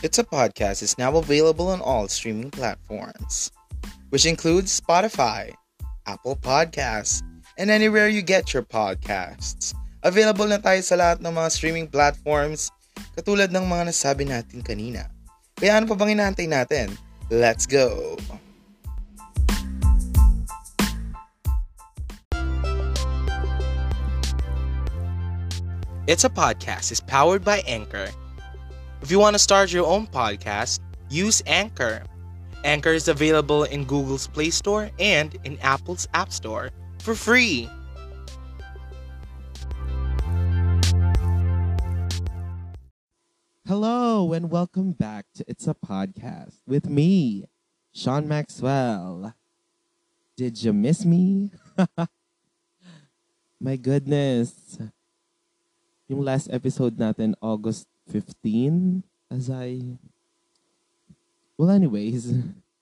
It's a Podcast is now available on all streaming platforms, which includes Spotify, Apple Podcasts, and anywhere you get your podcasts. Available na tayo sa lahat ng mga streaming platforms katulad ng mga nasabi natin kanina. Kaya ano pa bang inaantay natin? Let's go! It's a Podcast is powered by Anchor. If you want to start your own podcast, use Anchor. Anchor is available in Google's Play Store and in Apple's App Store for free. Hello and welcome back to It's a Podcast with me, Sean Maxwell. Did you miss me? My goodness. Yung last episode natin, August 15, as I... Well, anyways.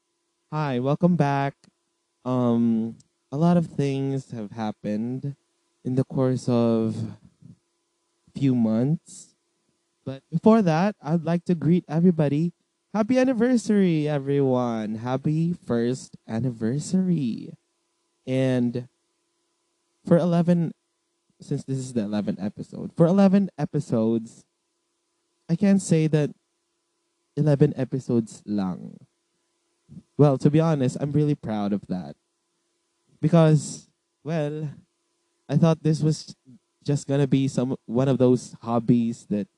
Hi, welcome back. Um, a lot of things have happened in the course of few months. But before that, I'd like to greet everybody. Happy anniversary, everyone. Happy first anniversary. And for 11, since this is the 11th episode, for 11 episodes, I can't say that 11 episodes lang. Well, to be honest, I'm really proud of that. Because, well, I thought this was just gonna be some one of those hobbies that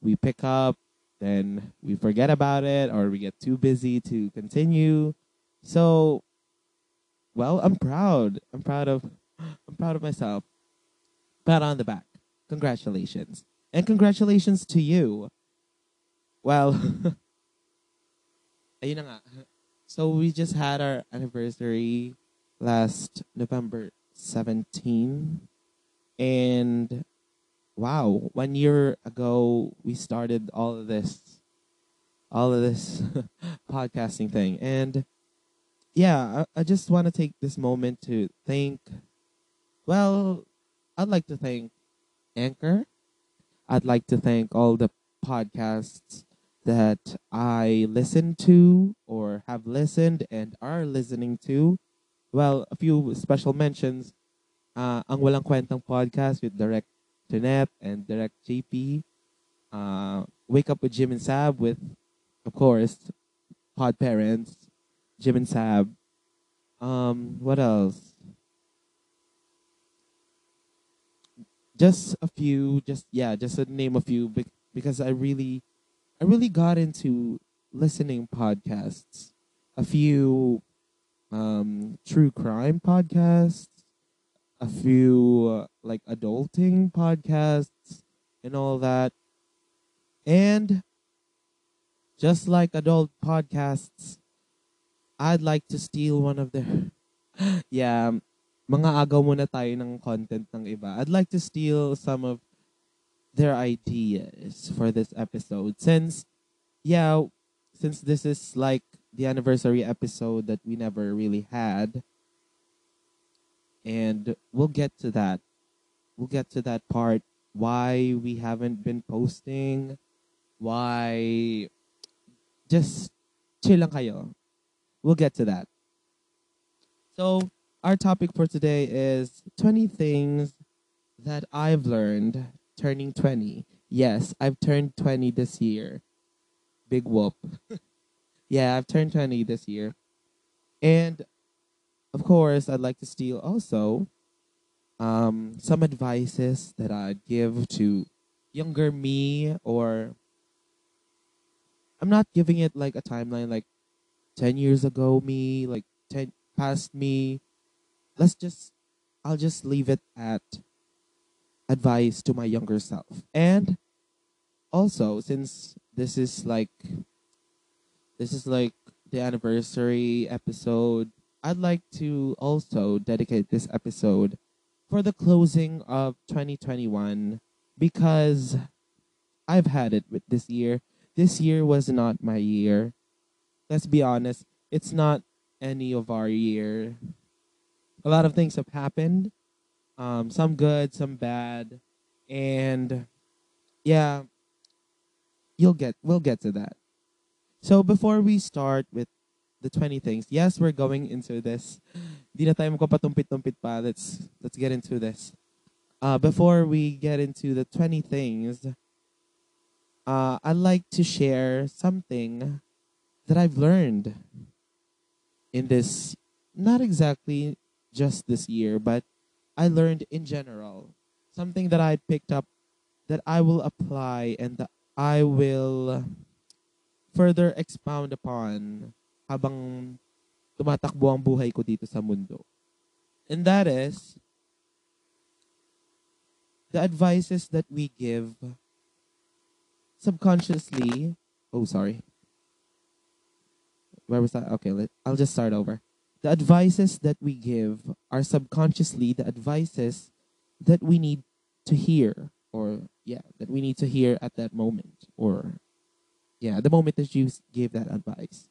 we pick up, then we forget about it, or we get too busy to continue. So, well, I'm proud. I'm proud of, I'm proud of myself. Pat on the back. Congratulations, and congratulations to you. Well, ayun na nga. So we just had our anniversary last November 17, and wow, one year ago we started all of this, all of this podcasting thing, and yeah, I, I just want to take this moment to thank. Well, I'd like to thank Anchor. I'd like to thank all the podcasts that I listen to or have listened and are listening to. Well, a few special mentions. Uh, ang Walang Kwentang podcast with Direct Jeanette and Direct JP. Uh, Wake Up with Jim and Sab with, of course, Pod Parents, Jim and Sab. Um, what else? Just a few, just yeah, just to name a few because I really, I really got into listening podcasts. A few um, true crime podcasts, a few uh, like adulting podcasts and all that. And just like adult podcasts, I'd like to steal one of their yeah, mga agaw muna tayo ng content ng iba. I'd like to steal some of their ideas for this episode since yeah, since this is like the anniversary episode that we never really had and we'll get to that. We'll get to that part. Why we haven't been posting. Why. Just chill lang kayo. We'll get to that. So, our topic for today is 20 things that I've learned turning 20. Yes, I've turned 20 this year. Big whoop. yeah, I've turned 20 this year. And of course, I'd like to steal also um, some advices that I'd give to younger me, or I'm not giving it like a timeline, like 10 years ago me, like 10 past me. Let's just, I'll just leave it at advice to my younger self. And also, since this is like, this is like the anniversary episode I'd like to also dedicate this episode for the closing of 2021 because I've had it with this year. This year was not my year. Let's be honest, it's not any of our year. A lot of things have happened. Um, some good, some bad, and yeah, you'll get we'll get to that. So before we start with the 20 things, yes, we're going into this. Di na tayo pa. Let's, let's get into this. Uh, before we get into the 20 things, uh, I'd like to share something that I've learned in this, not exactly just this year, but I learned in general. Something that I picked up that I will apply and that I will further expound upon habang tumatakbo ang buhay ko dito sa mundo. And that is the advices that we give subconsciously. Oh, sorry. Where was that? Okay, let, I'll just start over. The advices that we give are subconsciously the advices that we need to hear, or yeah, that we need to hear at that moment, or yeah, the moment that you gave that advice.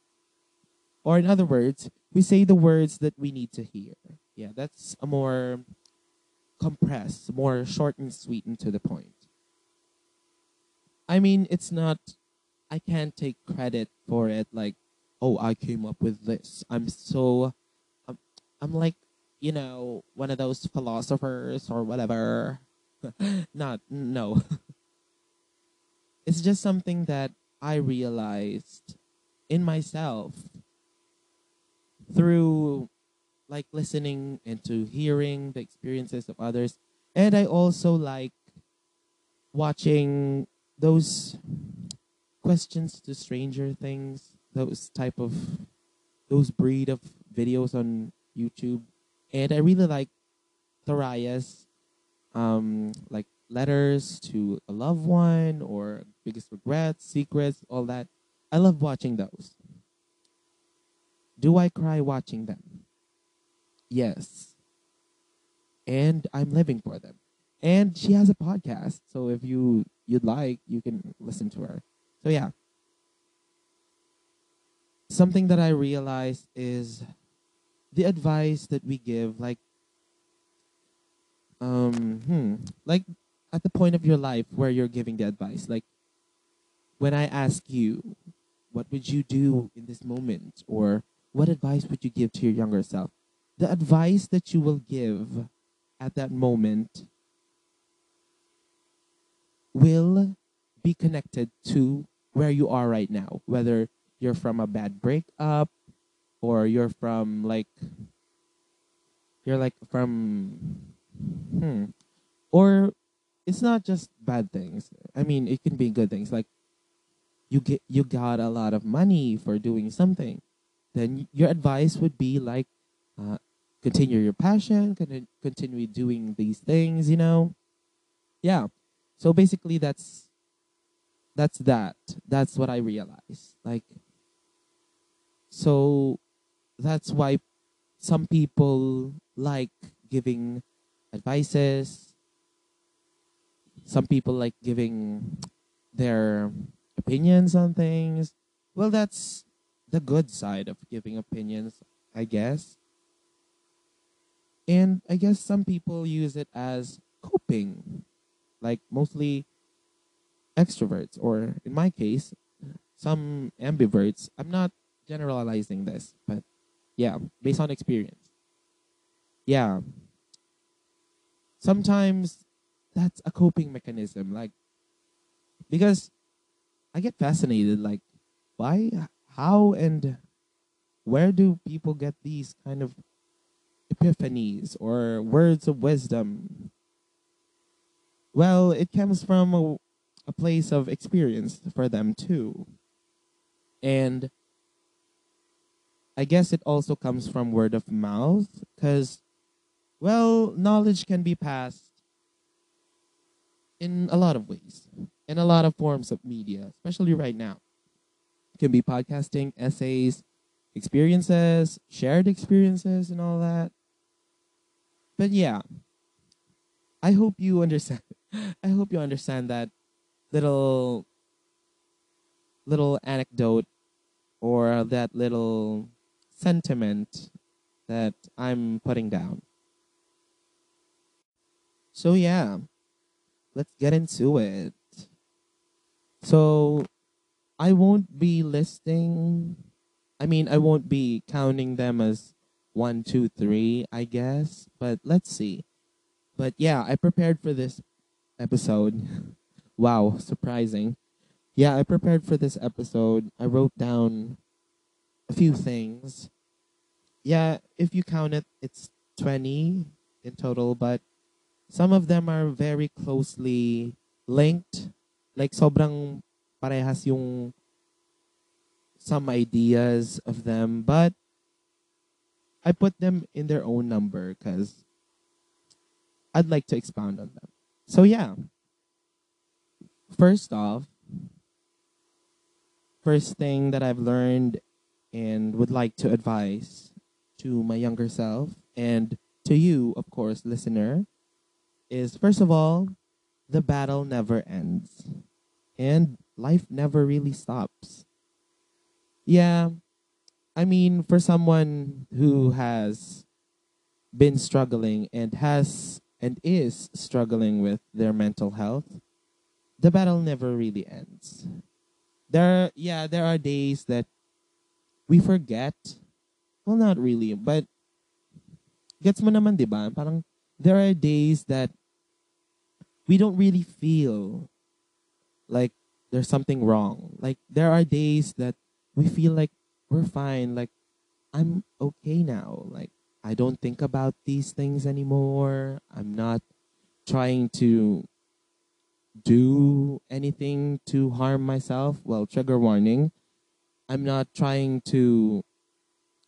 Or in other words, we say the words that we need to hear. Yeah, that's a more compressed, more short and sweet and to the point. I mean, it's not, I can't take credit for it like, oh, I came up with this. I'm so, I'm, I'm like, you know, one of those philosophers or whatever. not, no. it's just something that I realized in myself through like listening and to hearing the experiences of others. And I also like watching those questions to stranger things, those type of those breed of videos on YouTube. And I really like Tharaya's um like letters to a loved one or biggest regrets, secrets, all that. I love watching those. Do I cry watching them? Yes. And I'm living for them. And she has a podcast, so if you you'd like, you can listen to her. So yeah. Something that I realized is the advice that we give like um hmm, like at the point of your life where you're giving the advice like when I ask you what would you do in this moment? or what advice would you give to your younger self? the advice that you will give at that moment will be connected to where you are right now whether you're from a bad breakup or you're from like you're like from hmm or it's not just bad things. I mean it can be good things like you get you got a lot of money for doing something then your advice would be like uh, continue your passion continue doing these things you know? Yeah. So basically that's that's that. That's what i realized. Like so that's why some people like giving advices. Some people like giving their opinions on things. Well that's the good side of giving opinions i guess. And i guess some people use it as coping like mostly extroverts or in my case some ambiverts. I'm not generalizing this but yeah based on experience. Yeah. Sometimes that's a coping mechanism like because i get fascinated like why how and where do people get these kind of epiphanies or words of wisdom? Well it comes from a, a place of experience for them too. And i guess it also comes from word of mouth because well knowledge can be passed in a lot of ways in a lot of forms of media especially right now. It can be podcasting essays experiences shared experiences and all that. But yeah i hope you understand i hope you understand that little little anecdote or that little sentiment that i'm putting down so yeah let's get into it so I won't be listing. I mean, I won't be counting them as one, two, three, I guess. But let's see. But yeah, I prepared for this episode. wow, surprising. Yeah, I prepared for this episode. I wrote down a few things. Yeah, if you count it, it's 20 in total, but some of them are very closely linked. Like, sobrang parehas yung some ideas of them, but I put them in their own number because I'd like to expound on them. So, yeah. First off, first thing that I've learned and would like to advise to my younger self and to you, of course, listener, is first of all, the battle never ends. And life never really stops. Yeah, I mean, for someone who has been struggling and has and is struggling with their mental health, the battle never really ends. There, yeah, there are days that we forget. Well, not really, but gets mo naman, di ba? Parang there are days that we don't really feel like there's something wrong. Like there are days that we feel like we're fine. Like I'm okay now. Like I don't think about these things anymore. I'm not trying to do anything to harm myself. Well, trigger warning. I'm not trying to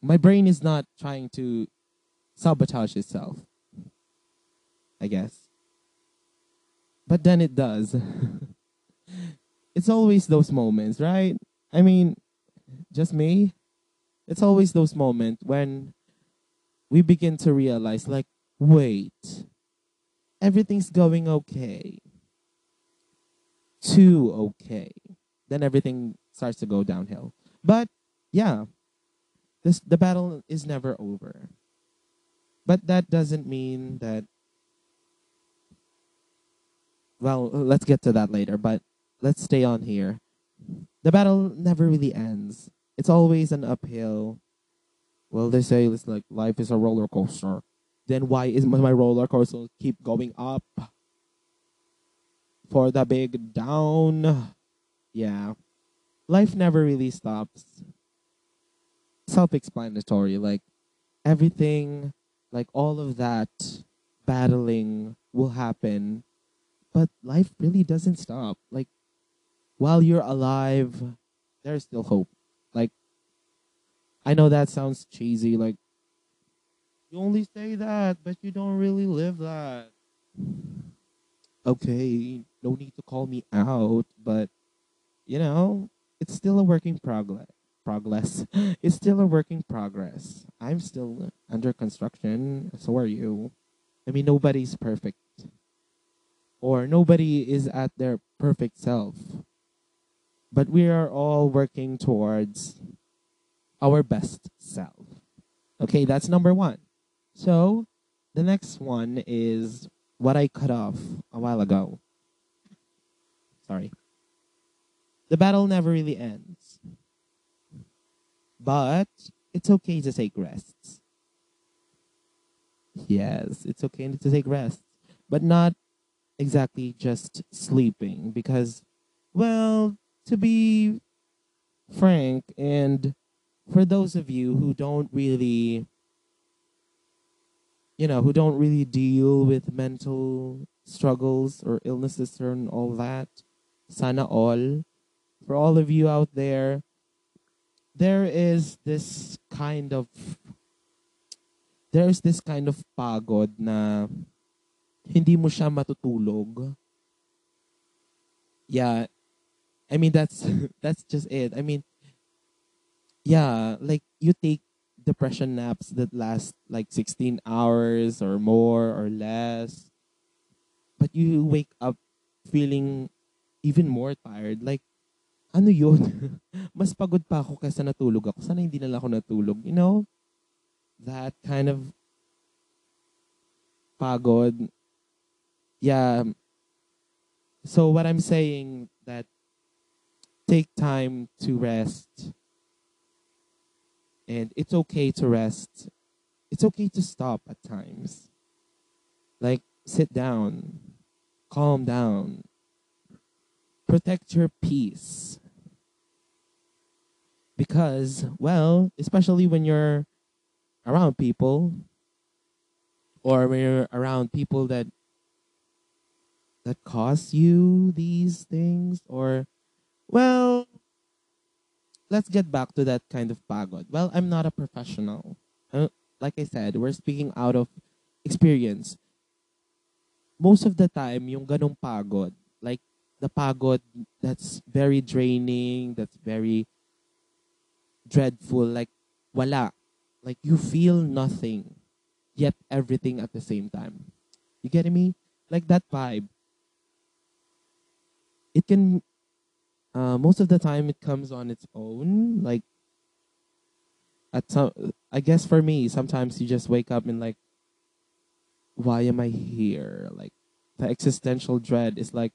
my brain is not trying to sabotage itself. I guess. But then it does. it's always those moments, right? I mean, just me. It's always those moments when we begin to realize, like, wait, everything's going okay. Too okay. Then everything starts to go downhill. But yeah, this the battle is never over. But that doesn't mean that well, let's get to that later, but let's stay on here. The battle never really ends. It's always an uphill. Well, they say it's like life is a roller coaster. Then why is my roller coaster keep going up? For the big down. Yeah. Life never really stops. Self explanatory. Like everything, like all of that battling will happen but life really doesn't stop. Like while you're alive, there's still hope. Like I know that sounds cheesy, like you only say that, but you don't really live that. Okay, no need to call me out, but you know, it's still a working progress. Progress. It's still a working progress. I'm still under construction. So are you. I mean, nobody's perfect or nobody is at their perfect self. But we are all working towards our best self. Okay, that's number one. So the next one is what I cut off a while ago. Sorry. The battle never really ends. But it's okay to take rests. Yes, it's okay to take rests, but not exactly just sleeping because, well, to be frank, and for those of you who don't really, you know, who don't really deal with mental struggles or illnesses and all that, sana all, for all of you out there, there is this kind of there's this kind of pagod na hindi mo siya matutulog. Yeah. I mean that's that's just it. I mean yeah, like you take depression naps that last like 16 hours or more or less. But you wake up feeling even more tired. Like, ano yun? Mas pagod pa ako kaysa natulog ako. Sana hindi na lang ako natulog. You know? That kind of pagod yeah. So what I'm saying that take time to rest. And it's okay to rest. It's okay to stop at times. Like, sit down, calm down, protect your peace. Because, well, especially when you're around people or when you're around people that that cause you these things or well let's get back to that kind of pagod. Well i'm not a professional. Like i said we're speaking out of experience. Most of the time yung ganong pagod like the pagod that's very draining that's very dreadful like wala. Like you feel nothing yet everything at the same time. You getting me? Like that vibe. It can uh, most of the time it comes on its own like at some i guess for me sometimes you just wake up and like why am i here? Like the existential dread is like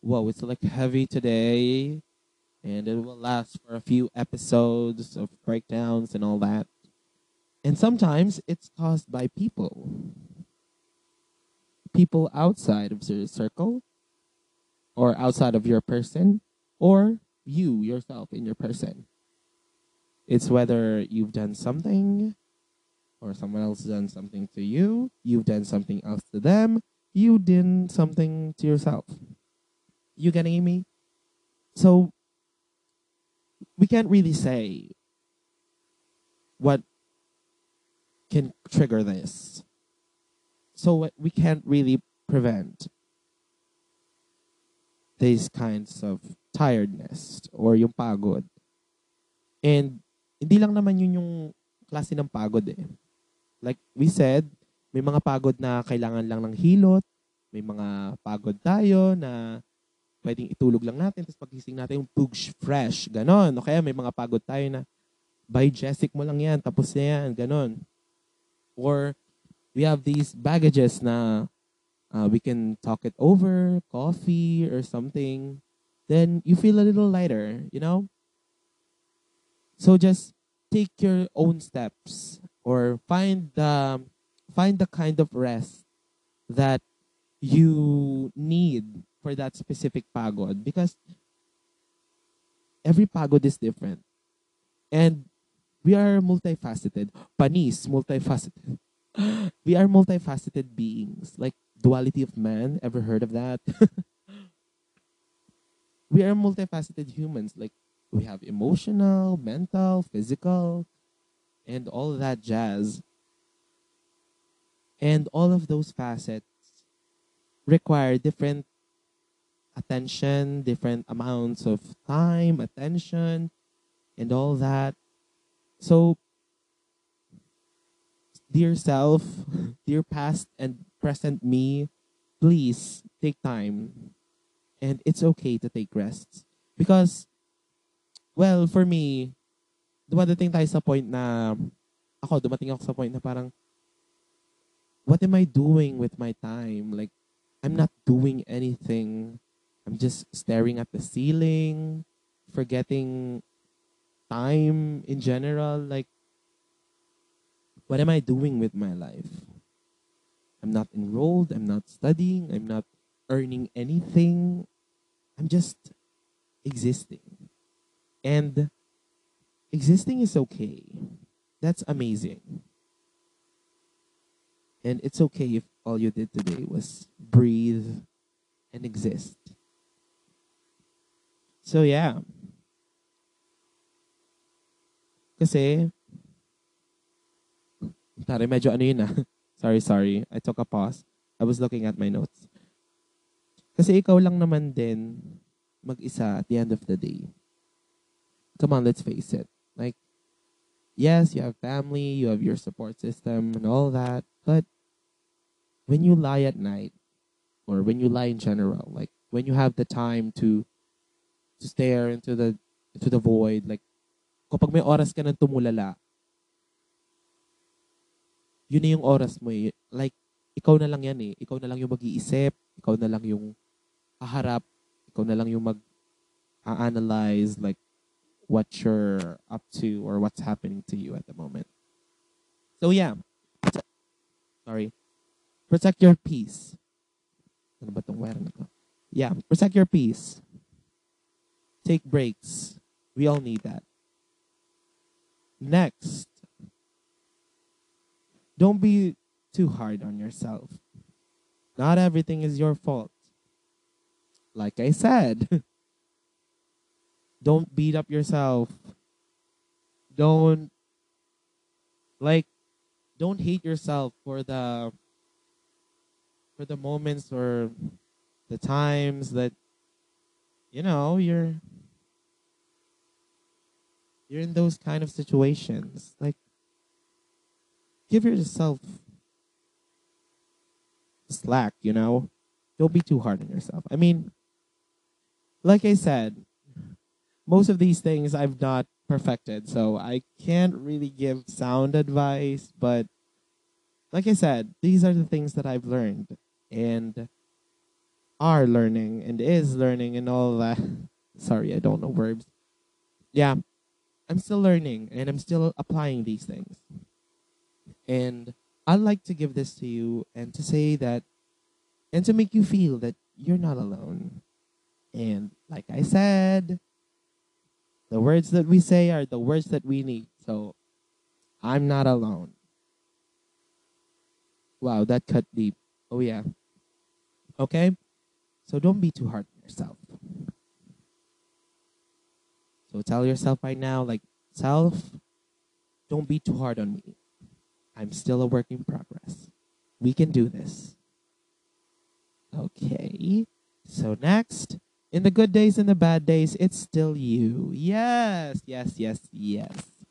whoa it's like heavy today and it will last for a few episodes of breakdowns and all that and sometimes it's caused by people people outside of your circle or outside of your person or you yourself in your person. It's whether you've done something or someone else done something to you, you've done something else to them, you did something to yourself. You getting me? So we can't really say what can trigger this. So we can't really prevent these kinds of tiredness or yung pagod. And hindi lang naman yun yung klase ng pagod eh. Like we said, may mga pagod na kailangan lang ng hilot, may mga pagod tayo na pwedeng itulog lang natin, tapos pagising natin yung pugs fresh, ganon. O kaya may mga pagod tayo na by Jessic mo lang yan, tapos na yan, ganon. Or we have these baggages na uh, we can talk it over, coffee or something, then you feel a little lighter, you know? So just take your own steps or find the find the kind of rest that you need for that specific pagod because every pagod is different. And we are multifaceted. Panis, multifaceted. we are multifaceted beings. Like duality of man. Ever heard of that? we are multifaceted humans. Like we have emotional, mental, physical, and all that jazz. And all of those facets require different attention, different amounts of time, attention, and all that. So, dear self, dear past and present me, please take time. And it's okay to take rests. Because, well, for me, dumadating tayo sa point na, ako, dumating ako sa point na parang, what am I doing with my time? Like, I'm not doing anything. I'm just staring at the ceiling, forgetting time in general. Like, what am I doing with my life? I'm not enrolled. I'm not studying. I'm not earning anything. I'm just existing. And existing is okay. That's amazing. And it's okay if all you did today was breathe and exist. So yeah. Kasi Tari, medyo ano yun ah. Sorry, sorry. I took a pause. I was looking at my notes. Kasi ikaw lang naman din mag-isa at the end of the day. Come on, let's face it. Like, yes, you have family, you have your support system and all that. But when you lie at night, or when you lie in general, like when you have the time to to stare into the into the void, like kapag may oras ka nang tumulala, yun na yung oras mo eh. Like, ikaw na lang yan eh. Ikaw na lang yung mag-iisip, ikaw na lang yung haharap, ikaw na lang yung mag analyze like what you're up to or what's happening to you at the moment. So yeah, sorry, protect your peace. Ano ba tong wire na to? Yeah, protect your peace. Take breaks. We all need that. Next, don't be too hard on yourself. Not everything is your fault. Like I said, don't beat up yourself. Don't like don't hate yourself for the for the moments or the times that you know you're you're in those kind of situations. Like give yourself slack you know? Don't be too hard on yourself. I mean like i said most of these things i've not perfected so i can't really give sound advice but like i said these are the things that i've learned and are learning and is learning and all that sorry i don't know verbs yeah i'm still learning and i'm still applying these things and I'd like to give this to you and to say that, and to make you feel that you're not alone. And like I said, the words that we say are the words that we need. So I'm not alone. Wow, that cut deep. Oh, yeah. Okay? So don't be too hard on yourself. So tell yourself right now, like, self, don't be too hard on me. I'm still a work in progress. We can do this. Okay. So next, in the good days and the bad days, it's still you. Yes, yes, yes, yes.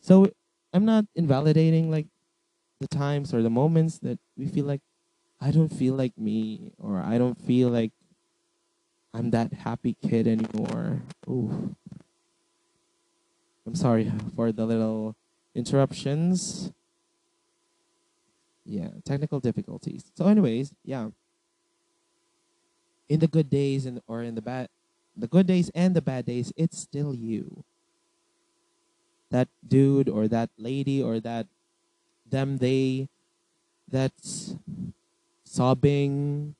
So I'm not invalidating like the times or the moments that we feel like I don't feel like me or I don't feel like I'm that happy kid anymore. Ooh. I'm sorry for the little interruptions. Yeah, technical difficulties. So, anyways, yeah. In the good days and or in the bad, the good days and the bad days, it's still you. That dude or that lady or that them they that's sobbing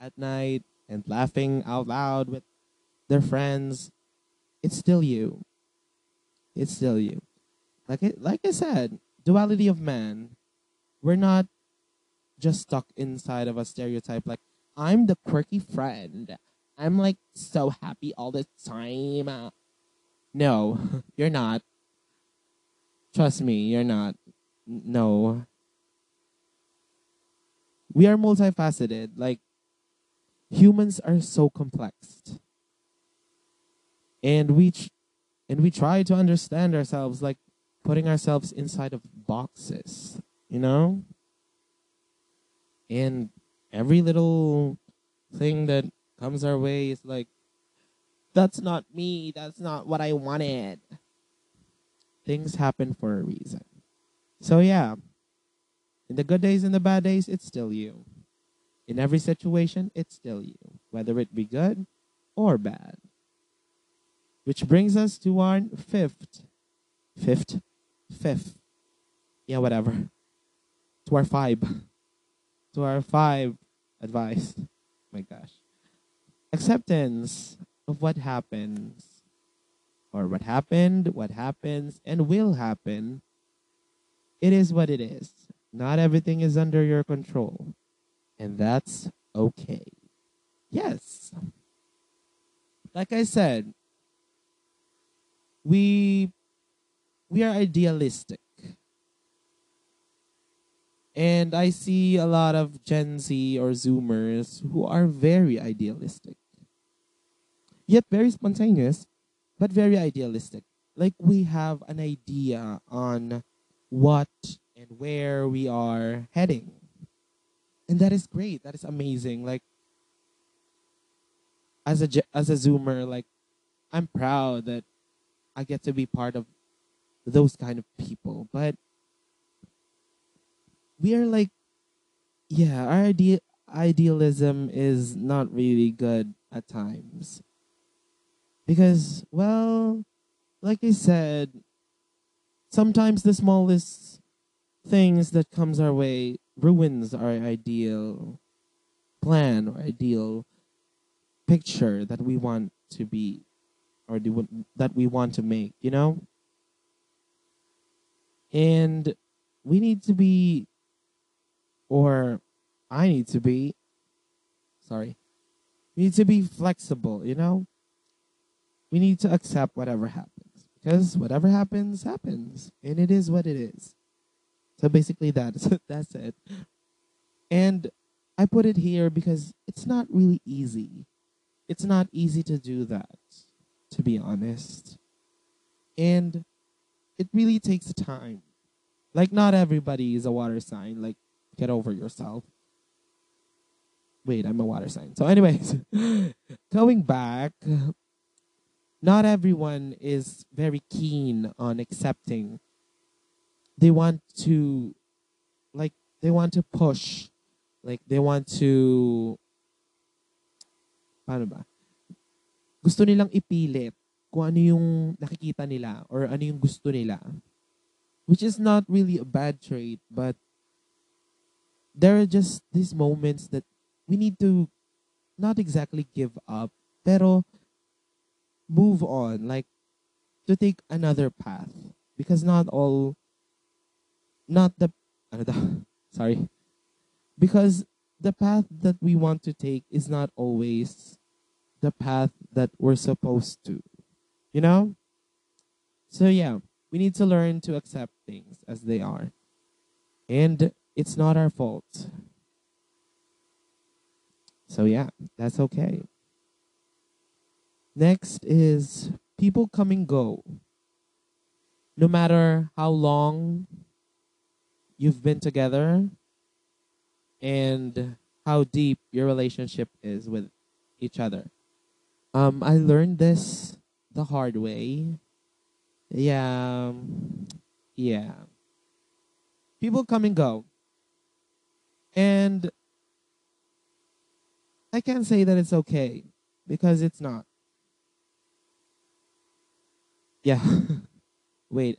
at night and laughing out loud with their friends. It's still you. It's still you like I, like I said, duality of man. We're not just stuck inside of a stereotype like I'm the quirky friend. I'm like so happy all the time. No, you're not. Trust me, you're not. No. We are multifaceted. Like humans are so complex. And we and we try to understand ourselves like putting ourselves inside of boxes, you know? And every little thing that comes our way is like, that's not me. That's not what I wanted. Things happen for a reason. So, yeah, in the good days and the bad days, it's still you. In every situation, it's still you, whether it be good or bad. Which brings us to our fifth, fifth fifth. Yeah, whatever. To our five. To our five advice. My gosh. Acceptance of what happens or what happened, what happens, and will happen. It is what it is. Not everything is under your control. And that's okay. Yes. Like I said, we we are idealistic. And I see a lot of Gen Z or Zoomers who are very idealistic. Yet very spontaneous, but very idealistic. Like we have an idea on what and where we are heading. And that is great. That is amazing. Like as a as a zoomer like I'm proud that I get to be part of those kind of people. But we are like, yeah, our idea idealism is not really good at times. Because, well, like I said, sometimes the smallest things that comes our way ruins our ideal plan or ideal picture that we want to be or the, that we want to make, you know? And we need to be, or I need to be, sorry, we need to be flexible, you know? We need to accept whatever happens because whatever happens, happens, and it is what it is. So basically, that's, that's it. And I put it here because it's not really easy. It's not easy to do that, to be honest. And it really takes time. Like, not everybody is a water sign. Like, get over yourself. Wait, I'm a water sign. So, anyways, going back, not everyone is very keen on accepting. They want to, like, they want to push. Like, they want to, paano ba? Gusto nilang ipilit kung ano yung nakikita nila or ano yung gusto nila. Which is not really a bad trait, but there are just these moments that we need to not exactly give up, pero move on, like to take another path. Because not all, not the, ano sorry. Because the path that we want to take is not always the path that we're supposed to. You know? So, yeah, we need to learn to accept things as they are. And it's not our fault. So, yeah, that's okay. Next is people come and go. No matter how long you've been together and how deep your relationship is with each other. Um, I learned this the hard way. Yeah. Yeah. People come and go. And I can't say that it's okay because it's not. Yeah. wait.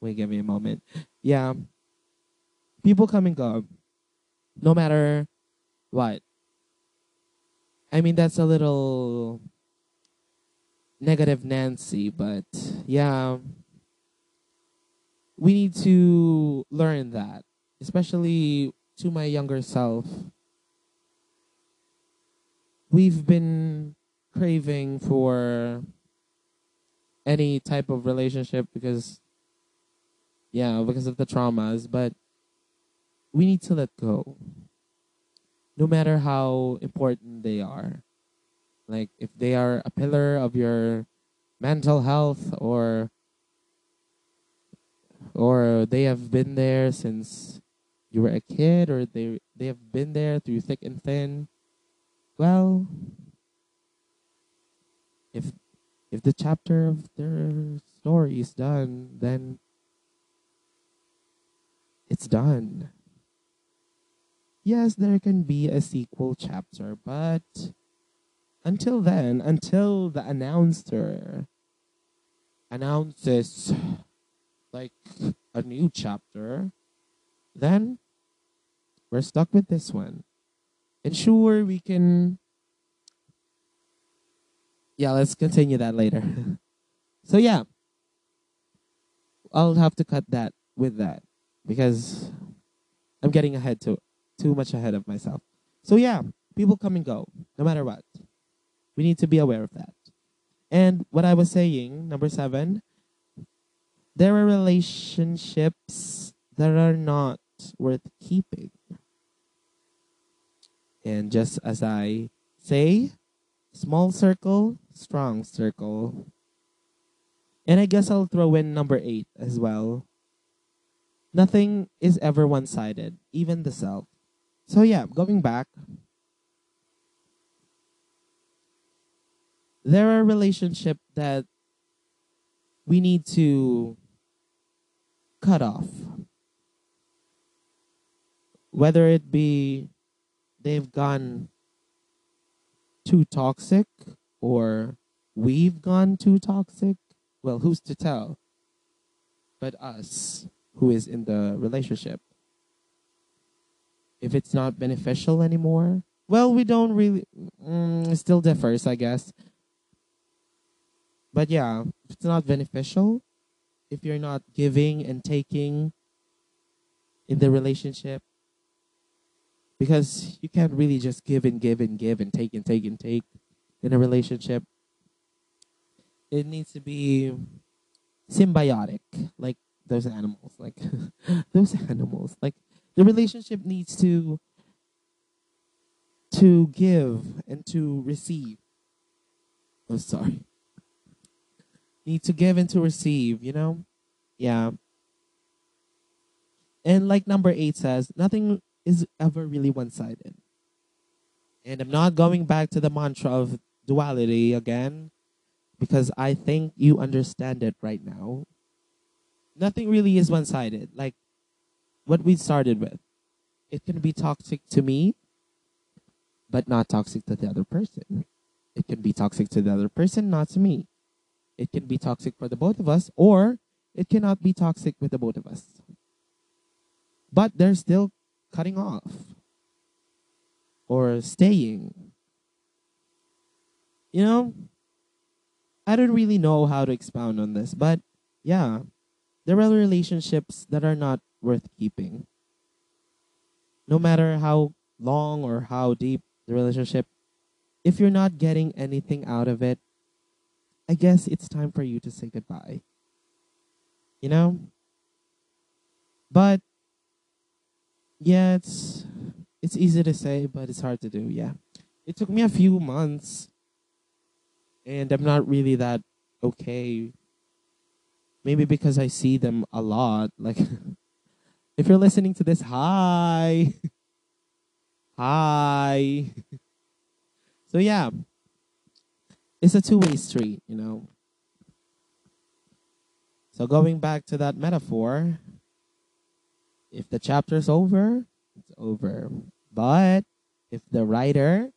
Wait, give me a moment. Yeah. People come and go. No matter what. I mean, that's a little negative Nancy, but yeah. We need to learn that, especially to my younger self. We've been craving for any type of relationship because yeah, because of the traumas, but we need to let go. No matter how important they are. Like if they are a pillar of your mental health or or they have been there since you were a kid or they they have been there through thick and thin. Well, if if the chapter of their story is done, then it's done. Yes, there can be a sequel chapter, but until then, until the announcer announces like a new chapter, then we're stuck with this one. And sure, we can. Yeah, let's continue that later. so, yeah, I'll have to cut that with that because I'm getting ahead to too much ahead of myself. So, yeah, people come and go no matter what. We need to be aware of that. And what I was saying, number seven, there are relationships that are not worth keeping. And just as I say, small circle, strong circle. And I guess I'll throw in number eight as well. Nothing is ever one sided, even the self. So, yeah, going back, there are relationships that we need to cut off. Whether it be they've gone too toxic or we've gone too toxic. Well, who's to tell? But us, who is in the relationship. If it's not beneficial anymore, well, we don't really. Mm, still differs, I guess. But yeah, if it's not beneficial, if you're not giving and taking in the relationship, because you can't really just give and give and give and take and take and take in a relationship. It needs to be symbiotic, like those animals, like those animals. Like the relationship needs to to give and to receive. Oh, sorry. Need to give and to receive, you know? Yeah. And like number eight says, nothing is ever really one sided. And I'm not going back to the mantra of duality again because I think you understand it right now. Nothing really is one sided. Like what we started with, it can be toxic to me, but not toxic to the other person. It can be toxic to the other person, not to me. It can be toxic for the both of us, or it cannot be toxic with the both of us. But they're still cutting off or staying. You know, I don't really know how to expound on this, but yeah, there are relationships that are not worth keeping. No matter how long or how deep the relationship, if you're not getting anything out of it, I guess it's time for you to say goodbye. You know? But yeah, it's it's easy to say, but it's hard to do. Yeah, it took me a few months, and I'm not really that okay. Maybe because I see them a lot. Like, if you're listening to this, hi, hi. so yeah, it's a two-way street, you know. So going back to that metaphor, if the chapter's over, it's over. But if the writer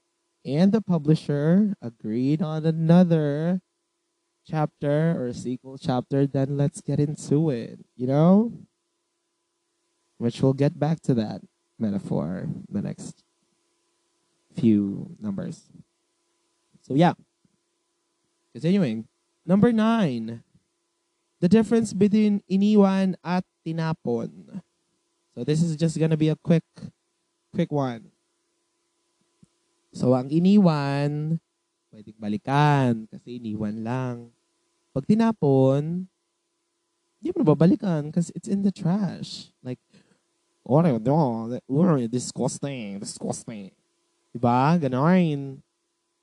and the publisher agreed on another chapter or sequel chapter, then let's get into it, you know? Which we'll get back to that metaphor the next few numbers. So, yeah. Continuing. Number nine. The difference between iniwan at tinapon. So this is just gonna be a quick, quick one. So ang iniwan, pwedeng balikan kasi iniwan lang. Pag tinapon, hindi mo na babalikan kasi it's in the trash. Like, no, oh, disgusting, disgusting. Diba? Ganon.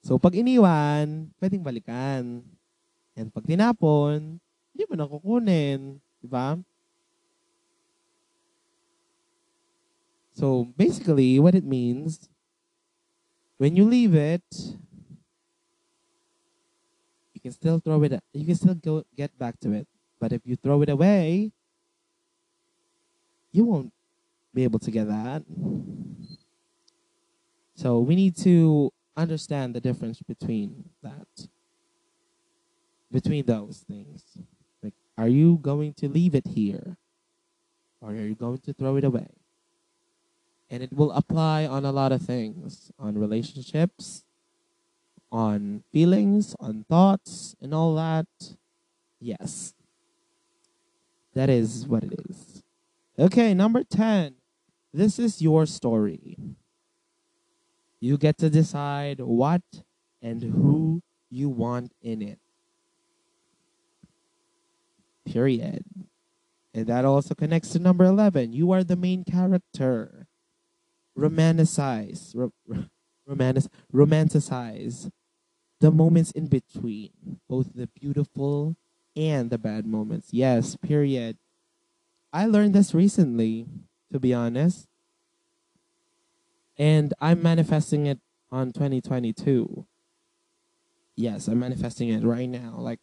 So, pag iniwan, pwedeng balikan. And pag tinapon, hindi mo na kukunin. Diba? So basically, what it means when you leave it, you can still throw it. You can still go get back to it. But if you throw it away, you won't be able to get that. So we need to understand the difference between that, between those things. Like, are you going to leave it here, or are you going to throw it away? and it will apply on a lot of things on relationships on feelings on thoughts and all that yes that is what it is okay number 10 this is your story. You get to decide what and who you want in it. Period. And that also connects to number 11 you are the main character. Romanticize, ro- romantic, romanticize the moments in between, both the beautiful and the bad moments. Yes, period. I learned this recently, to be honest. And I'm manifesting it on 2022. Yes, I'm manifesting it right now. Like,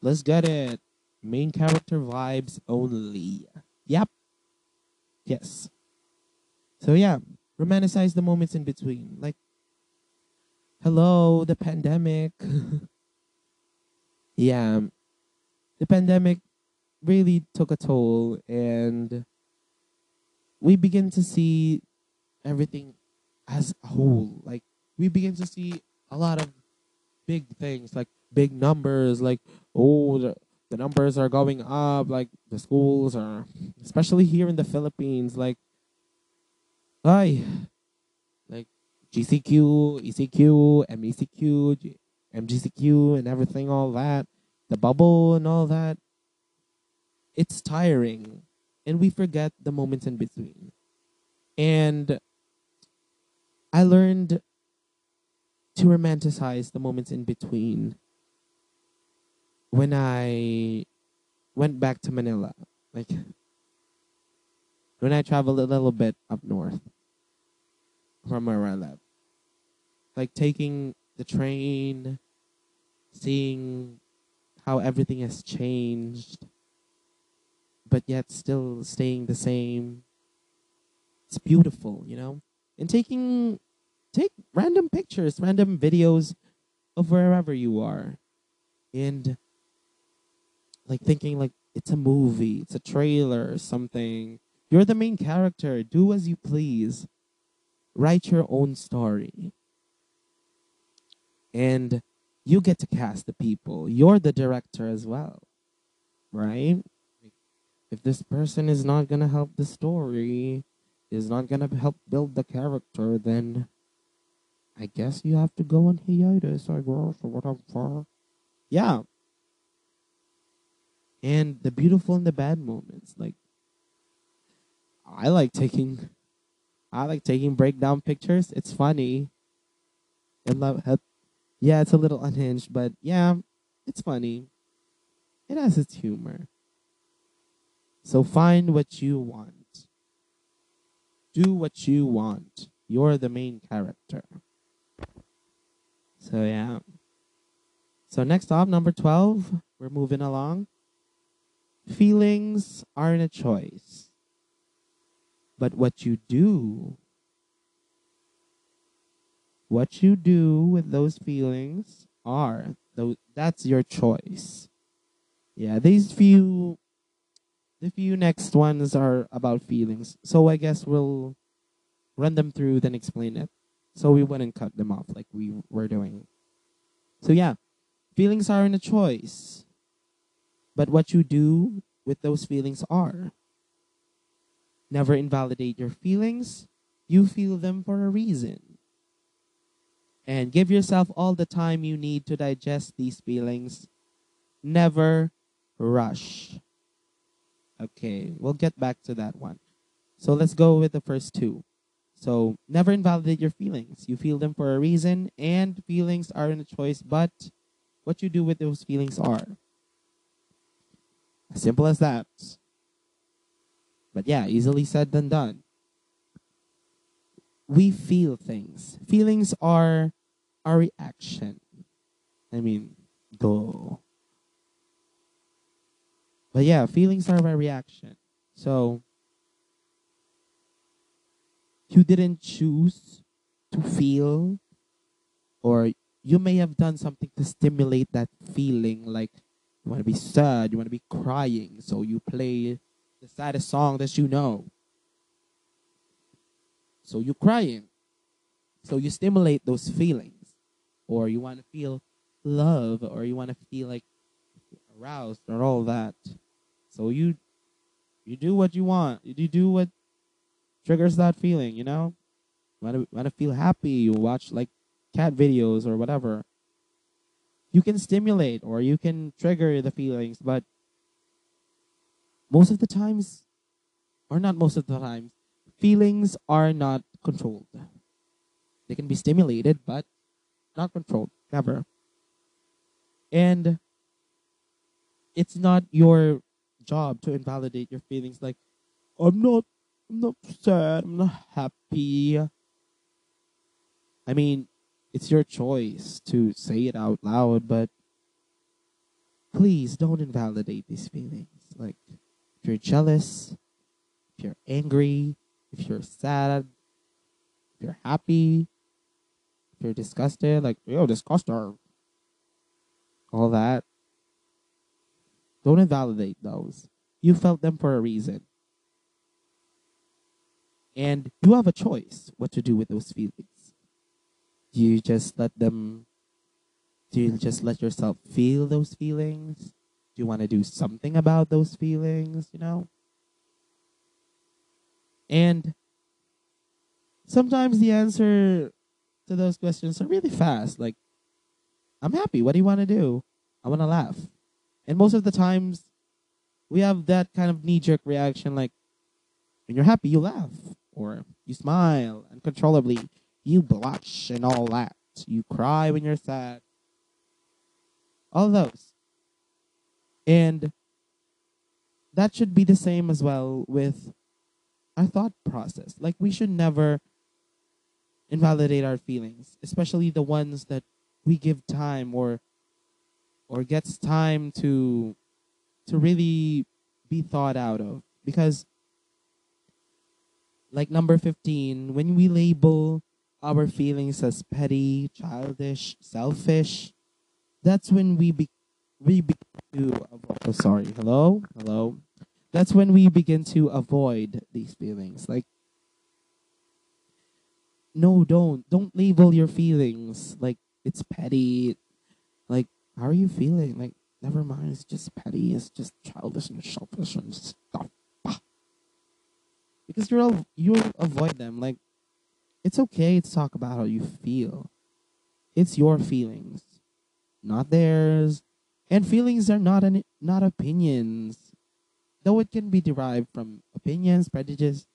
let's get it. Main character vibes only. Yep. Yes. So yeah, romanticize the moments in between. Like, hello, the pandemic. yeah, the pandemic really took a toll, and we begin to see everything as a whole. Like we begin to see a lot of big things, like big numbers, like oh the, the numbers are going up, like the schools are, especially here in the Philippines, like, hi, like GCQ, ECQ, MECQ, G- MGCQ, and everything, all that, the bubble and all that. It's tiring, and we forget the moments in between. And I learned to romanticize the moments in between when I went back to Manila. Like when I traveled a little bit up north from where I live. Like taking the train, seeing how everything has changed, but yet still staying the same. It's beautiful, you know? And taking take random pictures, random videos of wherever you are. And like thinking like it's a movie, it's a trailer something. You're the main character. Do as you please. Write your own story. And you get to cast the people. You're the director as well. Right? If this person is not to help the story, is not to help build the character, then I guess you have to go on hiatus, I guess, or whatever. Yeah. And the beautiful and the bad moments. Like, I like taking, I like taking breakdown pictures. It's funny. And love, yeah, it's a little unhinged, but yeah, it's funny. It has its humor. So find what you want. Do what you want. You're the main character. So yeah. So next up, number 12, we're moving along. Feelings aren't a choice. But what you do, what you do with those feelings are, that's your choice. Yeah, these few, the few next ones are about feelings. So I guess we'll run them through, then explain it. So we wouldn't cut them off like we were doing. So yeah, feelings aren't a choice. But what you do with those feelings are. Never invalidate your feelings. You feel them for a reason. And give yourself all the time you need to digest these feelings. Never rush. Okay, we'll get back to that one. So let's go with the first two. So never invalidate your feelings. You feel them for a reason, and feelings aren't a choice, but what you do with those feelings are. As simple as that. But yeah, easily said than done. We feel things. Feelings are our reaction. I mean, go. But yeah, feelings are our reaction. So you didn't choose to feel or you may have done something to stimulate that feeling like you want to be sad you want to be crying so you play the saddest song that you know. So you're crying. So you stimulate those feelings. Or you want to feel love or you want to feel like aroused or all that so you you do what you want you do what triggers that feeling, you know? Want to feel happy, you watch like cat videos or whatever. You can stimulate or you can trigger the feelings, but most of the times or not most of the times, feelings are not controlled. They can be stimulated but not controlled, never. And it's not your job to invalidate your feelings like I'm not I'm not sad. I'm not happy. I mean, it's your choice to say it out loud, but please don't invalidate these feelings. Like, if you're jealous, if you're angry, if you're sad, if you're happy, if you're disgusted, like, yo, disgusted, all that, Don't invalidate those. You felt them for a reason. And you have a choice what to do with those feelings. Do you just let them do you just let yourself feel those feelings? Do you want to do something about those feelings, you know? And sometimes the answer to those questions are really fast. Like, I'm happy. What do you want to do? I want to laugh. And most of the times, we have that kind of knee jerk reaction like, when you're happy, you laugh or you smile uncontrollably, you blush and all that. You cry when you're sad. All those. And that should be the same as well with our thought process. Like we should never invalidate our feelings, especially the ones that we give time or or gets time to to really be thought out of. Because like number 15 when we label our feelings as petty childish selfish that's when we be we begin to avoid, oh, sorry hello? Hello? That's when we begin to avoid these feelings. Like no don't. Don't label your feelings like it's petty like how are you feeling? Like never mind. It's just petty. It's just childish and selfish and stuff. Because you'll you'll avoid them. Like it's okay to talk about how you feel. It's your feelings not theirs. And feelings are not an, not opinions. Though it can be derived from opinions prejudice.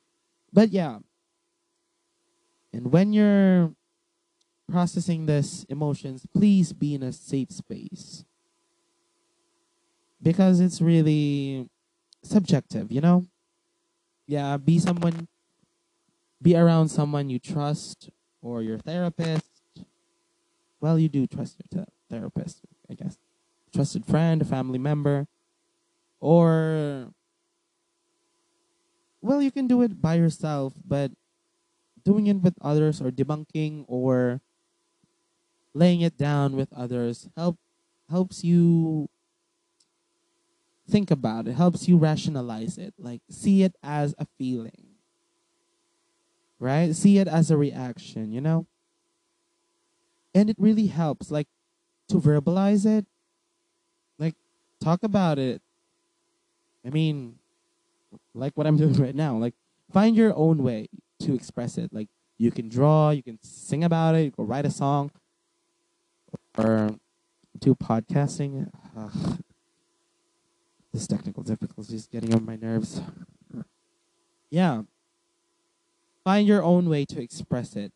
But yeah. And when you're processing this emotions, please be in a safe space. Because it's really subjective, you know? Yeah, be someone be around someone you trust or your therapist. Well, you do trust your th- therapist, I guess. Trusted friend, a family member, or well, you can do it by yourself, but doing it with others or debunking or laying it down with others help helps you think about it helps you rationalize it like see it as a feeling right? See it as a reaction you know? And it really helps like to verbalize it like talk about it. I mean like what i'm doing right now like find your own way to express it. Like you can draw, you can sing about it, or write a song, or do podcasting. This technical difficulty is getting on my nerves. Yeah. Find your own way to express it,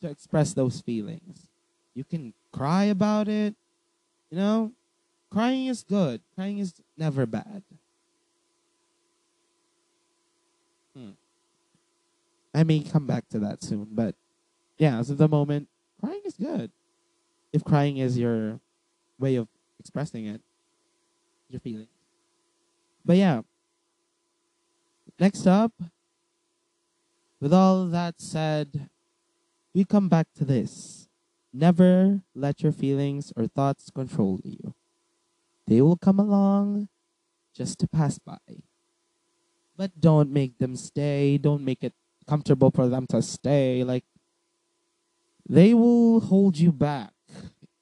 to express those feelings. You can cry about it, you know? Crying is good. Crying is never bad. Hmm. I may come back to that soon, but yeah, as of the moment, crying is good. If crying is your way of expressing it, your feelings. But yeah, next up, with all that said, we come back to this. Never let your feelings or thoughts control you. They will come along just to pass by. But don't make them stay. Don't make it comfortable for them to stay. Like they will hold you back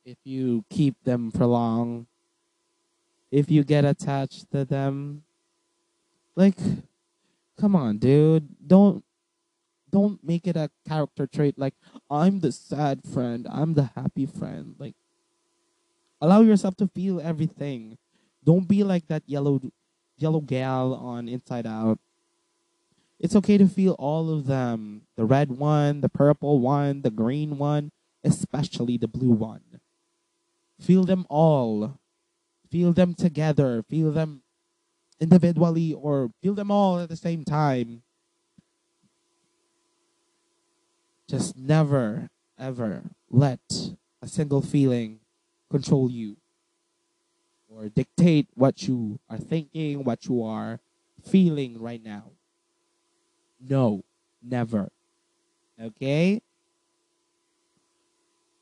if you keep them for long. If you get attached to them. Like come on, dude. Don't don't make it a character trait like I'm the sad friend, I'm the happy friend. Like allow yourself to feel everything. Don't be like that yellow yellow gal on Inside Out it's okay to feel all of them the red one, the purple one, the green one, especially the blue one. Feel them all. Feel them together. Feel them individually or feel them all at the same time. Just never, ever let a single feeling control you or dictate what you are thinking, what you are feeling right now. No, never. Okay?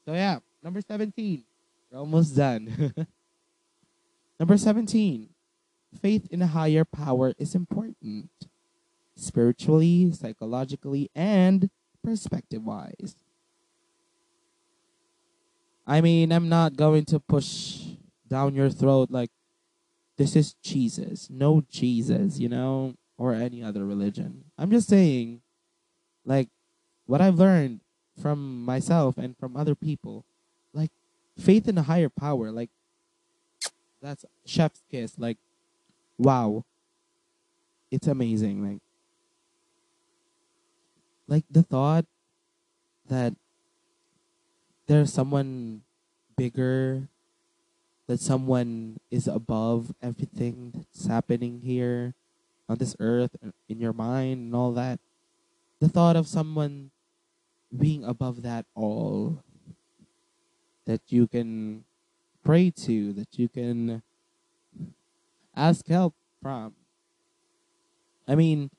So, yeah, number 17. We're almost done. number 17. faith in a higher power is important, spiritually, psychologically, and perspective wise. I mean, I'm not going to push down your throat like this is Jesus, no Jesus, you know, or any other religion. I'm just saying, like, what I've learned from myself and from other people, faith in a higher power, like, that's chef's kiss. Like, wow, it's amazing. Like, like the thought that there's someone bigger, that someone is above everything that's happening here on this earth, uh, in your mind, and all that. The thought of someone being above that all, that you can pray to, that you can ask help from. I mean,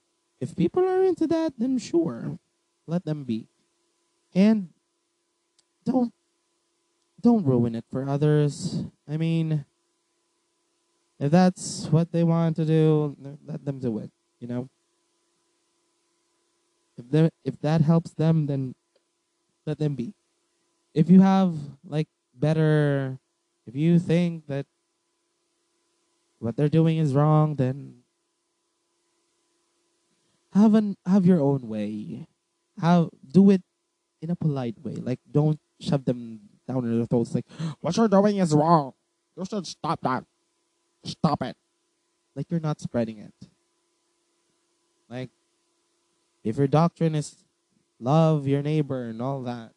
if people are into that, then sure, let them be. And don't don't ruin it for others. I mean, if that's what they want to do, let them do it. You know, if they if that helps them, then let them be. If you have like better, if you think that what they're doing is wrong, then have an have your own way. Have do it in a polite way. Like don't shove them down in their throats. Like what you're doing is wrong. You should stop that. Stop it. Like you're not spreading it. Like if your doctrine is love your neighbor and all that,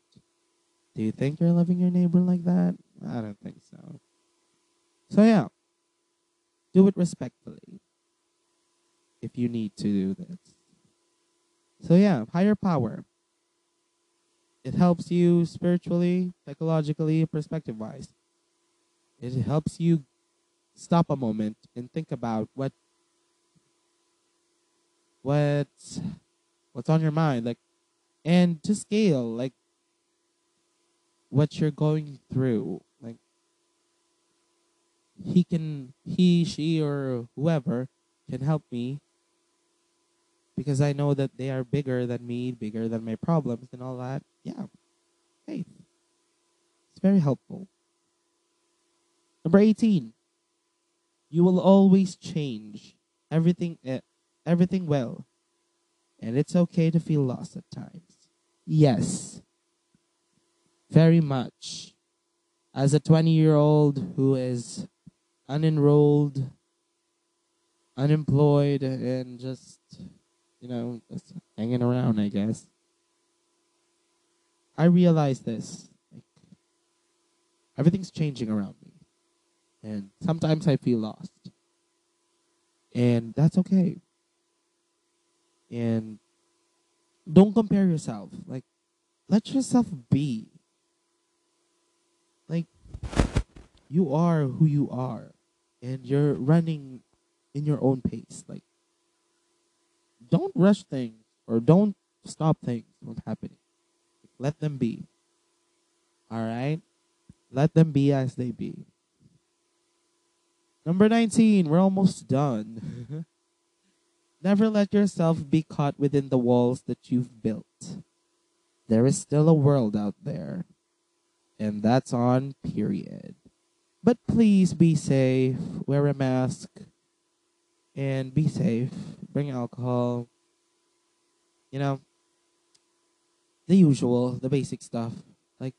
do you think you're loving your neighbor like that? I don't think so. So yeah. Do it respectfully. If you need to do this. So yeah, higher power. It helps you spiritually, psychologically, perspective wise. It helps you stop a moment and think about what what's what's on your mind like and to scale like what you're going through like he can he she or whoever can help me because I know that they are bigger than me, bigger than my problems and all that. Yeah, faith. It's very helpful. Number 18. You will always change everything uh, everything well. And it's okay to feel lost at times. Yes. Very much. As a 20-year-old who is unenrolled, unemployed and just you know, just hanging around, I guess. I realize this. Like, everything's changing around me. And sometimes I feel lost. And that's okay. And don't compare yourself. Like, let yourself be. You are who you are. And you're running in your own pace. Like, don't rush things or don't stop things from happening. Let them be. All right? Let them be as they be. Number 19, we're almost done. Never let yourself be caught within the walls that you've built. There is still a world out there. And that's on period. But please be safe, wear a mask, and be safe. Bring alcohol. You know, the usual, the basic stuff. Like,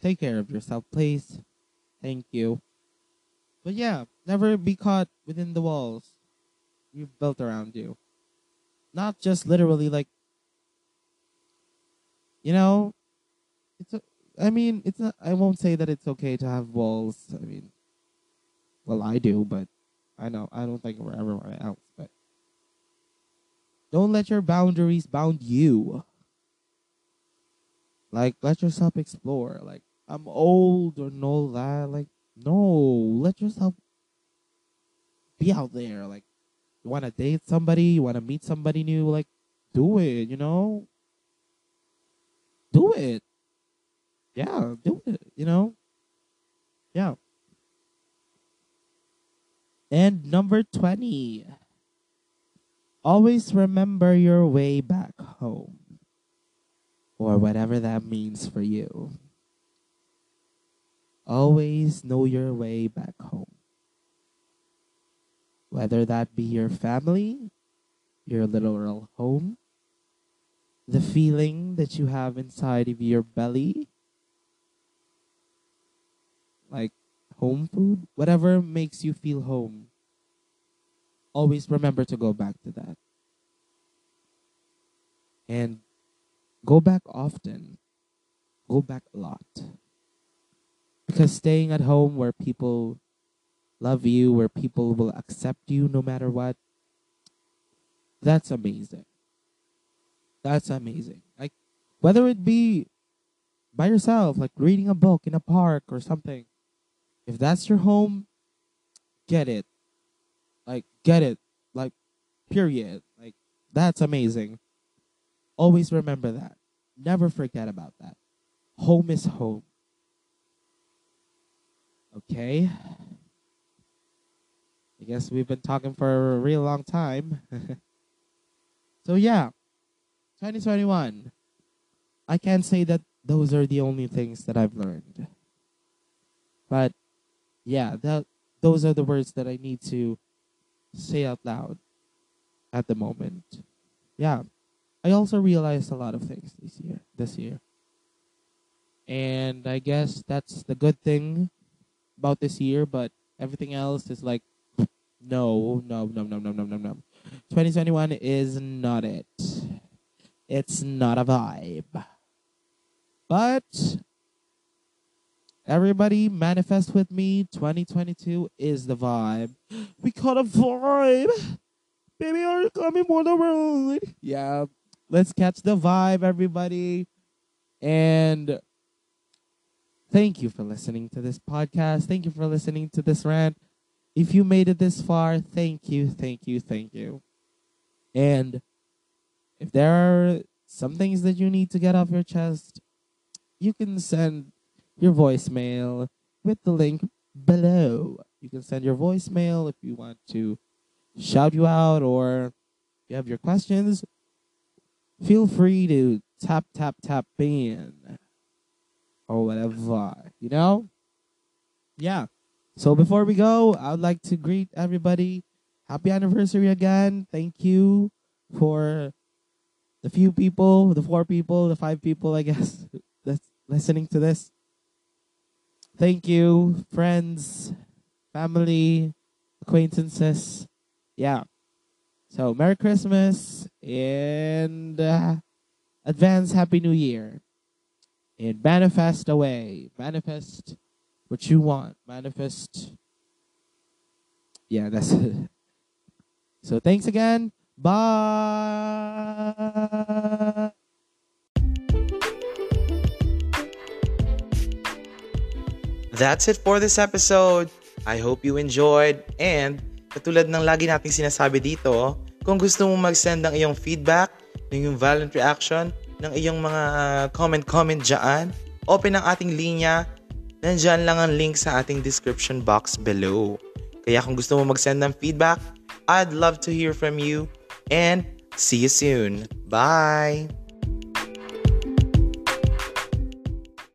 take care of yourself, please. Thank you. But yeah, never be caught within the walls you've built around you. Not just literally like, you know, it's. A, I mean, it's. Not, I won't say that it's okay to have walls. I mean, well, I do, but I know I don't think we're everyone else, but don't let your boundaries bound you. Like let yourself explore. Like I'm old or no that. Like no, let yourself be out there. Like you want to date somebody, you want to meet somebody new. Like do it. You know, do it. Yeah, do it. You know, yeah. And number 20. Always remember your way back home. Or whatever that means for you. Always know your way back home. Whether that be your family, your literal home, the feeling that you have inside of your belly, like home food, whatever makes you feel home. Always remember to go back to that. And go back often. Go back a lot. Because staying at home where people love you, where people will accept you no matter what, that's amazing. That's amazing. Like whether it be by yourself, like reading a book in a park or something. If that's your home, get it. Like get it. Like period. Like that's amazing. Always remember that. Never forget about that. Home is home. Okay. I guess we've been talking for a real long time. so yeah, 2021. I can't say that those are the only things that I've learned. But yeah, that those are the words that I need to say out loud at the moment. Yeah. I also realized a lot of things this year this year. And I guess that's the good thing about this year, but everything else is like no, no, no, no, no, no, no, no. 2021 is not it. It's not a vibe. But everybody manifest with me. 2022 is the vibe. We call a vibe. Baby, are you coming for the road? Yeah. Let's catch the vibe, everybody. And thank you for listening to this podcast. Thank you for listening to this rant. If you made it this far, thank you, thank you, thank you. And if there are some things that you need to get off your chest, you can send your voicemail with the link below. You can send your voicemail if you want to shout you out or you have your questions. Feel free to tap, tap, tap in or whatever, you know? Yeah. So before we go, I would like to greet everybody. Happy anniversary again. Thank you for the few people, the four people, the five people, I guess, that's listening to this. Thank you, friends, family, acquaintances. Yeah. So, Merry Christmas and uh, advance Happy New Year. And manifest away. Manifest what you want. Manifest. Yeah, that's it. So, thanks again. Bye. That's it for this episode. I hope you enjoyed and katulad ng lagi nating sinasabi dito, kung gusto mo mag-send ng iyong feedback, ng iyong violent reaction, ng iyong mga comment-comment dyan, open ang ating linya. Nandyan lang ang link sa ating description box below. Kaya kung gusto mo mag-send ng feedback, I'd love to hear from you and see you soon. Bye!